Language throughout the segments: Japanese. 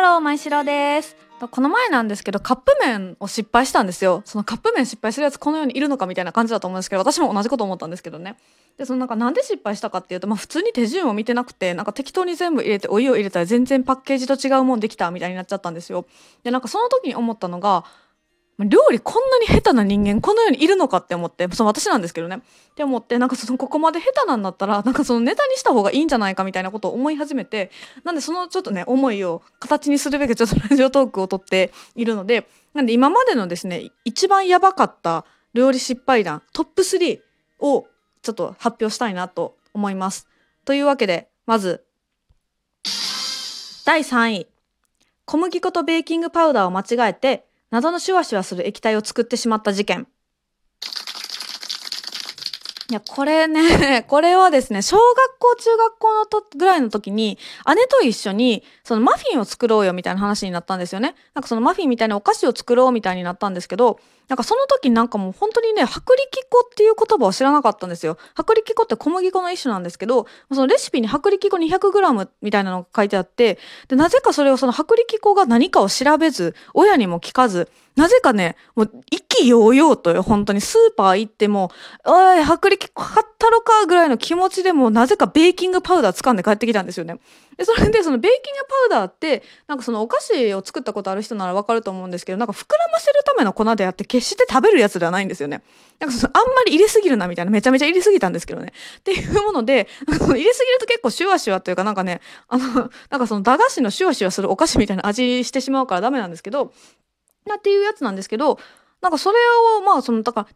ハロー、まいしろです。この前なんですけど、カップ麺を失敗したんですよ。そのカップ麺失敗するやつこの世にいるのかみたいな感じだと思うんですけど、私も同じこと思ったんですけどね。で、そのなんかなんで失敗したかっていうと、まあ普通に手順を見てなくて、なんか適当に全部入れてお湯を入れたら全然パッケージと違うもんできたみたいになっちゃったんですよ。で、なんかその時に思ったのが、料理こんなに下手な人間この世にいるのかって思ってその私なんですけどねって思ってなんかそのここまで下手なんだったらなんかそのネタにした方がいいんじゃないかみたいなことを思い始めてなんでそのちょっとね思いを形にするべくちょっとラジオトークを撮っているのでなんで今までのですね一番やばかった料理失敗談トップ3をちょっと発表したいなと思います。というわけでまず第3位小麦粉とベーキングパウダーを間違えて謎のシュワシュワする液体を作ってしまった事件。いや、これね、これはですね、小学校、中学校のとぐらいの時に、姉と一緒に、そのマフィンを作ろうよみたいな話になったんですよね。なんかそのマフィンみたいなお菓子を作ろうみたいになったんですけど、なんかその時なんかもう本当にね、薄力粉っていう言葉を知らなかったんですよ。薄力粉って小麦粉の一種なんですけど、そのレシピに薄力粉 200g みたいなのが書いてあって、で、なぜかそれをその薄力粉が何かを調べず、親にも聞かず、なぜかね、もう意気揚々とよ、本当にスーパー行っても、おい、薄力粉買ったろかぐらいの気持ちでも、なぜかベーキングパウダー掴んで帰ってきたんですよね。で、それでそのベーキングパウダーって、なんかそのお菓子を作ったことある人ならわかると思うんですけど、なんか膨らませるための粉であって、決して食べるやつではないんですよね。なんかそのあんまり入れすぎるなみたいな、めちゃめちゃ入れすぎたんですけどね。っていうもので、なんかその入れすぎると結構シュワシュワというかなんかね、あの、なんかその駄菓子のシュワシュワするお菓子みたいな味してしまうからダメなんですけど、なっていうやつなんですけど、なんかそれを、まあ、その、だから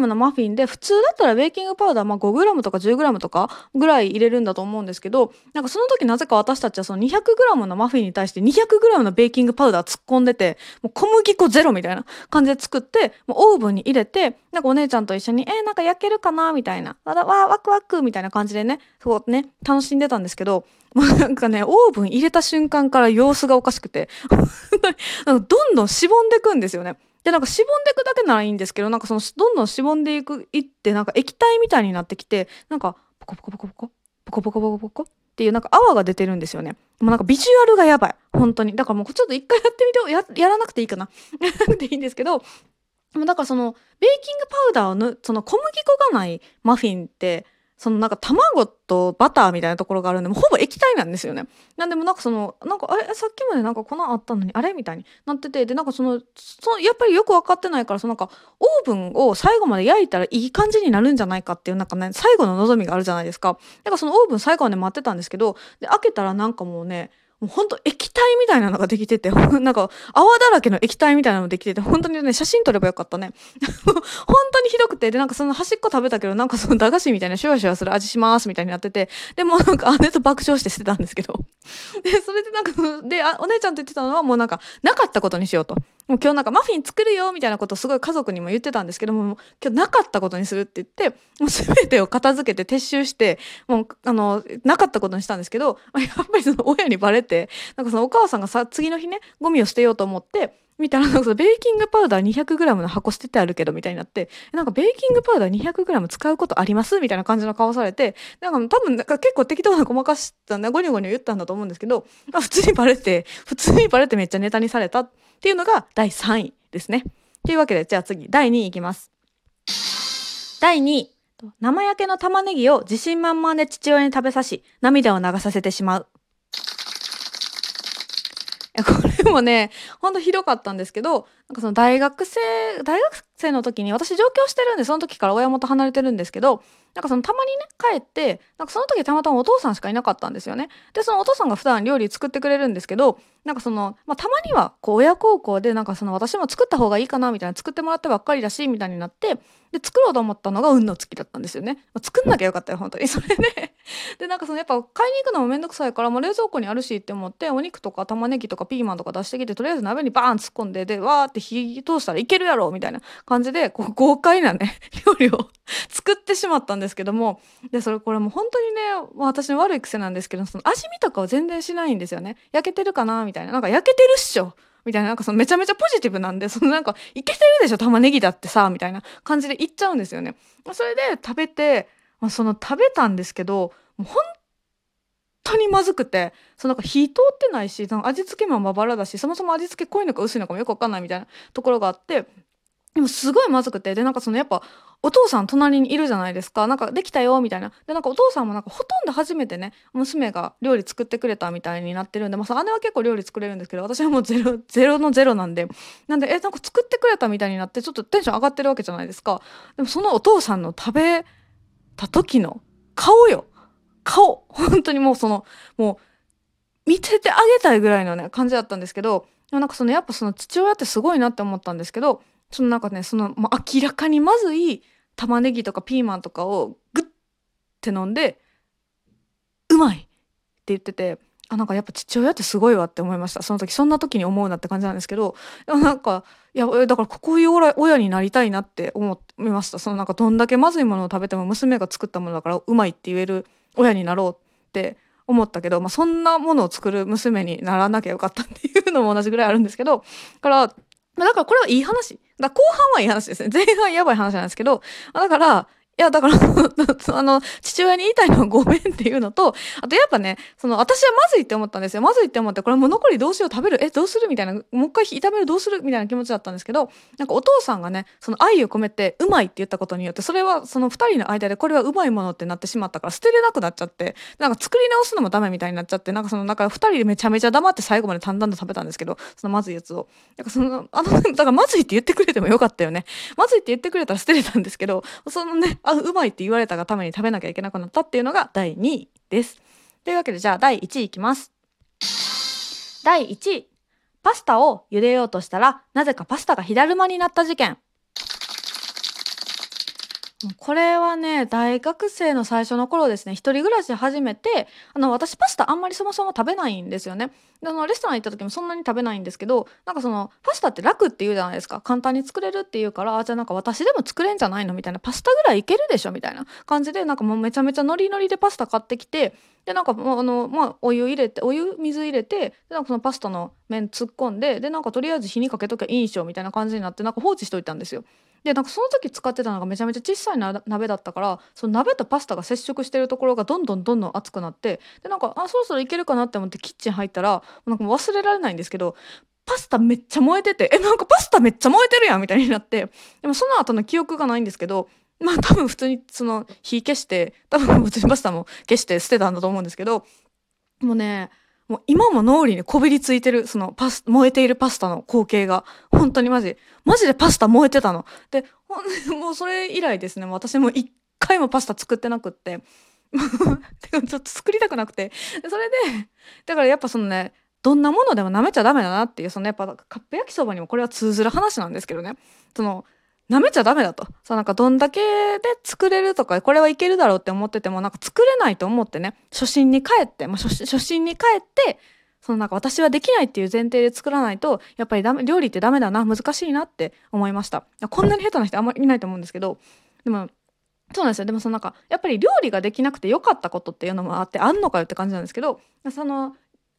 200g のマフィンで、普通だったらベーキングパウダー、まあ 5g とか 10g とかぐらい入れるんだと思うんですけど、なんかその時なぜか私たちはその 200g のマフィンに対して 200g のベーキングパウダー突っ込んでて、もう小麦粉ゼロみたいな感じで作って、もうオーブンに入れて、なんかお姉ちゃんと一緒に、えー、なんか焼けるかな？みたいな。わわワクワクみたいな感じでね、そうね、楽しんでたんですけど、もうなんかね、オーブン入れた瞬間から様子がおかしくて、なんかどんどんしぼんでくんですよね。で、なんかしぼんでいくだけならいいんですけど、なんかそのどんどんしぼんでいく、いって、なんか液体みたいになってきて、なんか、ポコポコポコポコ、ポコポコポコポコっていうなんか泡が出てるんですよね。もうなんかビジュアルがやばい。本当に。だからもうちょっと一回やってみて、や、やらなくていいかな。やらなくていいんですけど、でもだからその、ベーキングパウダーをぬ、その小麦粉がないマフィンって、そのなんか卵とバターみたいなところがあるんで、もうほぼ液体なんですよね。なんでもなんかその、なんかあれ、さっきまでなんか粉あったのに、あれみたいになってて、で、なんかその、そのやっぱりよく分かってないから、そのなんかオーブンを最後まで焼いたらいい感じになるんじゃないかっていう、なんかね、最後の望みがあるじゃないですか。だからそのオーブン最後まで待ってたんですけど、で、開けたらなんかもうね、もうほんと液体みたいなのができてて、なんか泡だらけの液体みたいなのできてて、本当にね、写真撮ればよかったね。本当にひどくて、で、なんかその端っこ食べたけど、なんかその駄菓子みたいなシュワシュワする味しますみたいになってて、でもなんか姉と爆笑してしてたんですけど。で、それでなんか、で、お姉ちゃんと言ってたのはもうなんか、なかったことにしようと。もう今日なんかマフィン作るよみたいなことすごい家族にも言ってたんですけども、今日なかったことにするって言って、もう全てを片付けて撤収して、もう、あの、なかったことにしたんですけど、やっぱりその親にバレて、なんかそのお母さんがさ、次の日ね、ゴミを捨てようと思って、見たら、なんかそのベーキングパウダー 200g の箱捨ててあるけど、みたいになって、なんかベーキングパウダー 200g 使うことあります？みたいな感じの顔されて、なんか多分なんか結構適当なごまかしたんだ、ゴニョゴニョ言ったんだと思うんですけど、普通にバレて、普通にバレてめっちゃネタにされた。っていうのが第3位ですね。というわけで、じゃあ次、第2位いきます。第2位。生焼けの玉ねぎを自信満々で父親に食べさし、涙を流させてしまう。いやこれもね、ほんとひどかったんですけど、なんかその大学生、大学生の時に私上京してるんで、その時から親元離れてるんですけど、なんかそのたまにね、帰って、なんかその時たまたまお父さんしかいなかったんですよね。で、そのお父さんが普段料理作ってくれるんですけど、なんかその、まあ、たまには、こう、親孝行で、なんかその、私も作った方がいいかな、みたいな、作ってもらってばっかりだし、みたいになって、で、作ろうと思ったのが運の月だったんですよね。まあ作んなきゃよかったよ、本当に。それで、で、なんかその、やっぱ買いに行くのもめんどくさいから、もう冷蔵庫にあるしって思って、お肉とか玉ねぎとかピーマンとか出してきて、とりあえず鍋にバーン突っ込んで、で、わーって火通したらいけるやろ、みたいな感感じで、こう、豪快なね、料理を 作ってしまったんですけども、で、それこれもう本当にね、私の悪い癖なんですけど、その味見とかを全然しないんですよね。焼けてるかなみたいな。なんか焼けてるっしょみたいな、なんかそのめちゃめちゃポジティブなんで、そのなんか、いけてるでしょ玉ねぎだってさみたいな感じで言っちゃうんですよね。まそれで食べて、まあ、その食べたんですけど、もう本当にまずくてそのなんか火通ってないしその味付けもまばらだしそもそも味付け濃いのか薄いのかもよく分かんないみたいなところがあってでもすごいまずくてでなんかそのやっぱお父さん隣にいるじゃないですか。なんかできたよみたいな。でなんかお父さんもなんかほとんど初めてね娘が料理作ってくれたみたいになってるんで、まあ、姉は結構料理作れるんですけど私はもうゼロ ゼロのゼロなんで。なんでえなんか作ってくれたみたいになってちょっとテンション上がってるわけじゃないですか。でもそのお父さんの食べた時の顔よ。顔。本当にもうそのもう見ててあげたいぐらいのね感じだったんですけどでもなんかそのやっぱその父親ってすごいなって思ったんですけどそのなんかねその、まあ、明らかにまずい玉ねぎとかピーマンとかをグッて飲んでうまいって言っててあなんかやっぱ父親ってすごいわって思いました。その時そんな時に思うなって感じなんですけどなんかいやだからこういう親になりたいなって思いました。そのなんかどんだけまずいものを食べても娘が作ったものだからうまいって言える親になろうって思ったけど、まあ、そんなものを作る娘にならなきゃよかったっていうのも同じぐらいあるんですけどからだからこれはいい話。だ後半はいい話ですね。前半やばい話なんですけどだからいや、だから あの、父親に言いたいのはごめんっていうのと、あとやっぱね、その、私はまずいって思ったんですよ。まずいって思って、これも残りどうしよう食べる？え、どうする？みたいな、もう一回炒めるどうする？みたいな気持ちだったんですけど、なんかお父さんがね、その愛を込めて、うまいって言ったことによって、それはその二人の間でこれはうまいものってなってしまったから、捨てれなくなっちゃって、なんか作り直すのもダメみたいになっちゃって、なんかその、なんか二人でめちゃめちゃ黙って最後まで淡々と食べたんですけど、そのまずいやつを。なんかその、あの、だからまずいって言ってくれてもよかったよね。まずいって言ってくれたら捨てれたんですけど、そのね、あ、うまいって言われたがために食べなきゃいけなくなったっていうのが第2位です。というわけでじゃあ第1位いきます。第1位。パスタを茹でようとしたら、なぜかパスタが火だるまになった事件。これはね大学生の最初の頃ですね一人暮らし始めてあの私パスタあんまりそもそも食べないんですよね。であのレストラン行った時もそんなに食べないんですけどなんかそのパスタって楽って言うじゃないですか。簡単に作れるっていうからあじゃあなんか私でも作れんじゃないのみたいな。パスタぐらいいけるでしょみたいな。感じでなんかもうめちゃめちゃノリノリでパスタ買ってきてでなんかもうあのまあお湯入れてお湯水入れてでなんかそのパスタの麺突っ込んででなんかとりあえず火にかけときゃいいんしょみたいな感じになってなんか放置しといたんですよ。でなんかその時使ってたのがめちゃめちゃ小さい鍋だったからその鍋とパスタが接触してるところがどんどんどんどん熱くなってでなんかあそろそろいけるかなって思ってキッチン入ったらなんか忘れられないんですけどパスタめっちゃ燃えててえなんかパスタめっちゃ燃えてるやんみたいになってでもその後の記憶がないんですけどまあ多分普通にその火消して多分普通にパスタも消して捨てたんだと思うんですけどもうねもう今も脳裏にこびりついてる、そのパス、燃えているパスタの光景が、本当にマジ、マジでパスタ燃えてたの。で、もうそれ以来ですね、私も一回もパスタ作ってなくって、ちょっと作りたくなくて。それで、だからやっぱそのね、どんなものでも舐めちゃダメだなっていう、そのやっぱカップ焼きそばにもこれは通ずる話なんですけどね。その、舐めちゃダメだと。さ、なんかどんだけで作れるとか、これはいけるだろうって思ってても、なんか作れないと思ってね、初心に帰って、まあ、初心に帰って、そのなんか私はできないっていう前提で作らないと、やっぱりダメ、料理ってダメだな、難しいなって思いました。こんなに下手な人あんまりいないと思うんですけど、でも、そうなんですよ。でもそのなんか、やっぱり料理ができなくてよかったことっていうのもあって、あんのかよって感じなんですけど、その、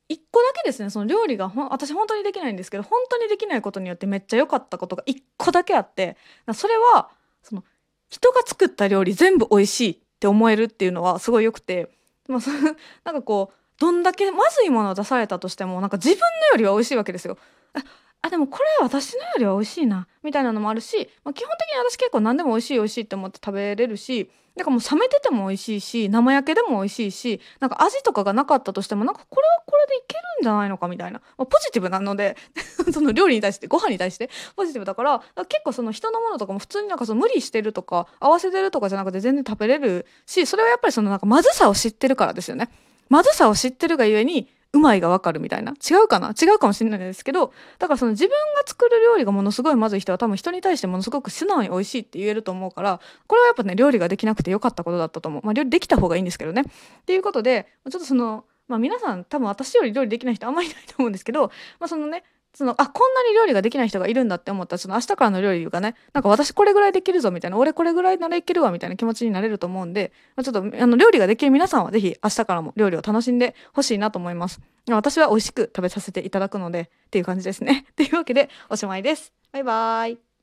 一個だけですねその料理がほ私本当にできないんですけど本当にできないことによってめっちゃ良かったことが一個だけあってそれはその人が作った料理全部美味しいって思えるっていうのはすごい良くて、まあ、そ なんかこうどんだけまずいものを出されたとしてもなんか自分のよりは美味しいわけですよ。あでもこれ私のよりは美味しいなみたいなのもあるし、まあ、基本的に私結構何でも美味しい美味しいって思って食べれるしなんかもう冷めてても美味しいし生焼けでも美味しいしなんか味とかがなかったとしてもなんかこれはこれでいけるんじゃないのかみたいな、まあ、ポジティブなので その料理に対してご飯に対してポジティブだから結構その人のものとかも普通になんかその無理してるとか合わせてるとかじゃなくて全然食べれるしそれはやっぱりそのなんかまずさを知ってるからですよね。まずさを知ってるがゆえにうまいがわかるみたいな。違うかな？違うかもしれないですけどだからその自分が作る料理がものすごいまずい人は多分人に対してものすごく素直に美味しいって言えると思うからこれはやっぱね料理ができなくてよかったことだったと思う。まあ料理できた方がいいんですけどね。っていうことでちょっとそのまあ皆さん多分私より料理できない人あんまりいないと思うんですけどまあそのねそのあこんなに料理ができない人がいるんだって思ったらその明日からの料理がねなんか私これぐらいできるぞみたいな俺これぐらいならいけるわみたいな気持ちになれると思うんで、まあ、ちょっとあの料理ができる皆さんは是非明日からも料理を楽しんでほしいなと思います。私は美味しく食べさせていただくのでっていう感じですね。というわけでおしまいです。バイバーイ。